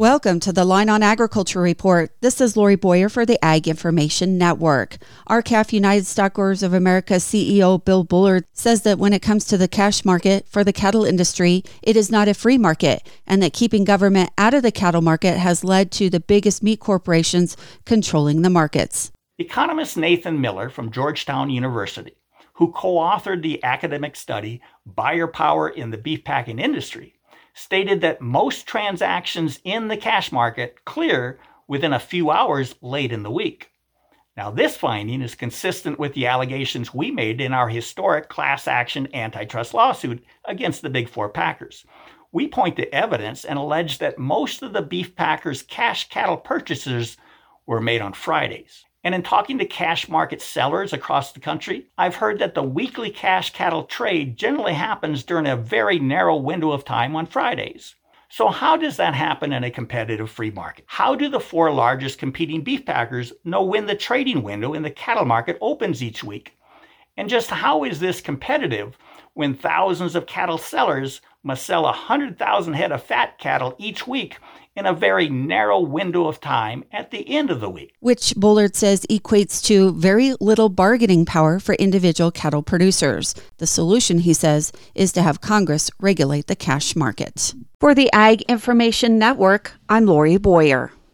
Welcome to the Line on Agriculture Report. This is Lori Boyer for the Ag Information Network. R-CALF United Stockgrowers of America CEO Bill Bullard says that when it comes to the cash market for the cattle industry, it is not a free market, and that keeping government out of the cattle market has led to the biggest meat corporations controlling the markets. Economist Nathan Miller from Georgetown University, who co authored the academic study Buyer Power in the Beef Packing Industry, stated that most transactions in the cash market clear within a few hours late in the week. Now, this finding is consistent with the allegations we made in our historic class action antitrust lawsuit against the Big Four Packers. We point to evidence and allege that most of the beef packers' cash cattle purchases were made on Fridays. And in talking to cash market sellers across the country, I've heard that the weekly cash cattle trade generally happens during a very narrow window of time on Fridays. So, how does that happen in a competitive free market? How do the four largest competing beef packers know when the trading window in the cattle market opens each week? And just how is this competitive when thousands of cattle sellers must sell 100,000 head of fat cattle each week in a very narrow window of time at the end of the week. Which Bullard says equates to very little bargaining power for individual cattle producers. The solution, he says, is to have Congress regulate the cash market. For the Ag Information Network, I'm Lori Boyer.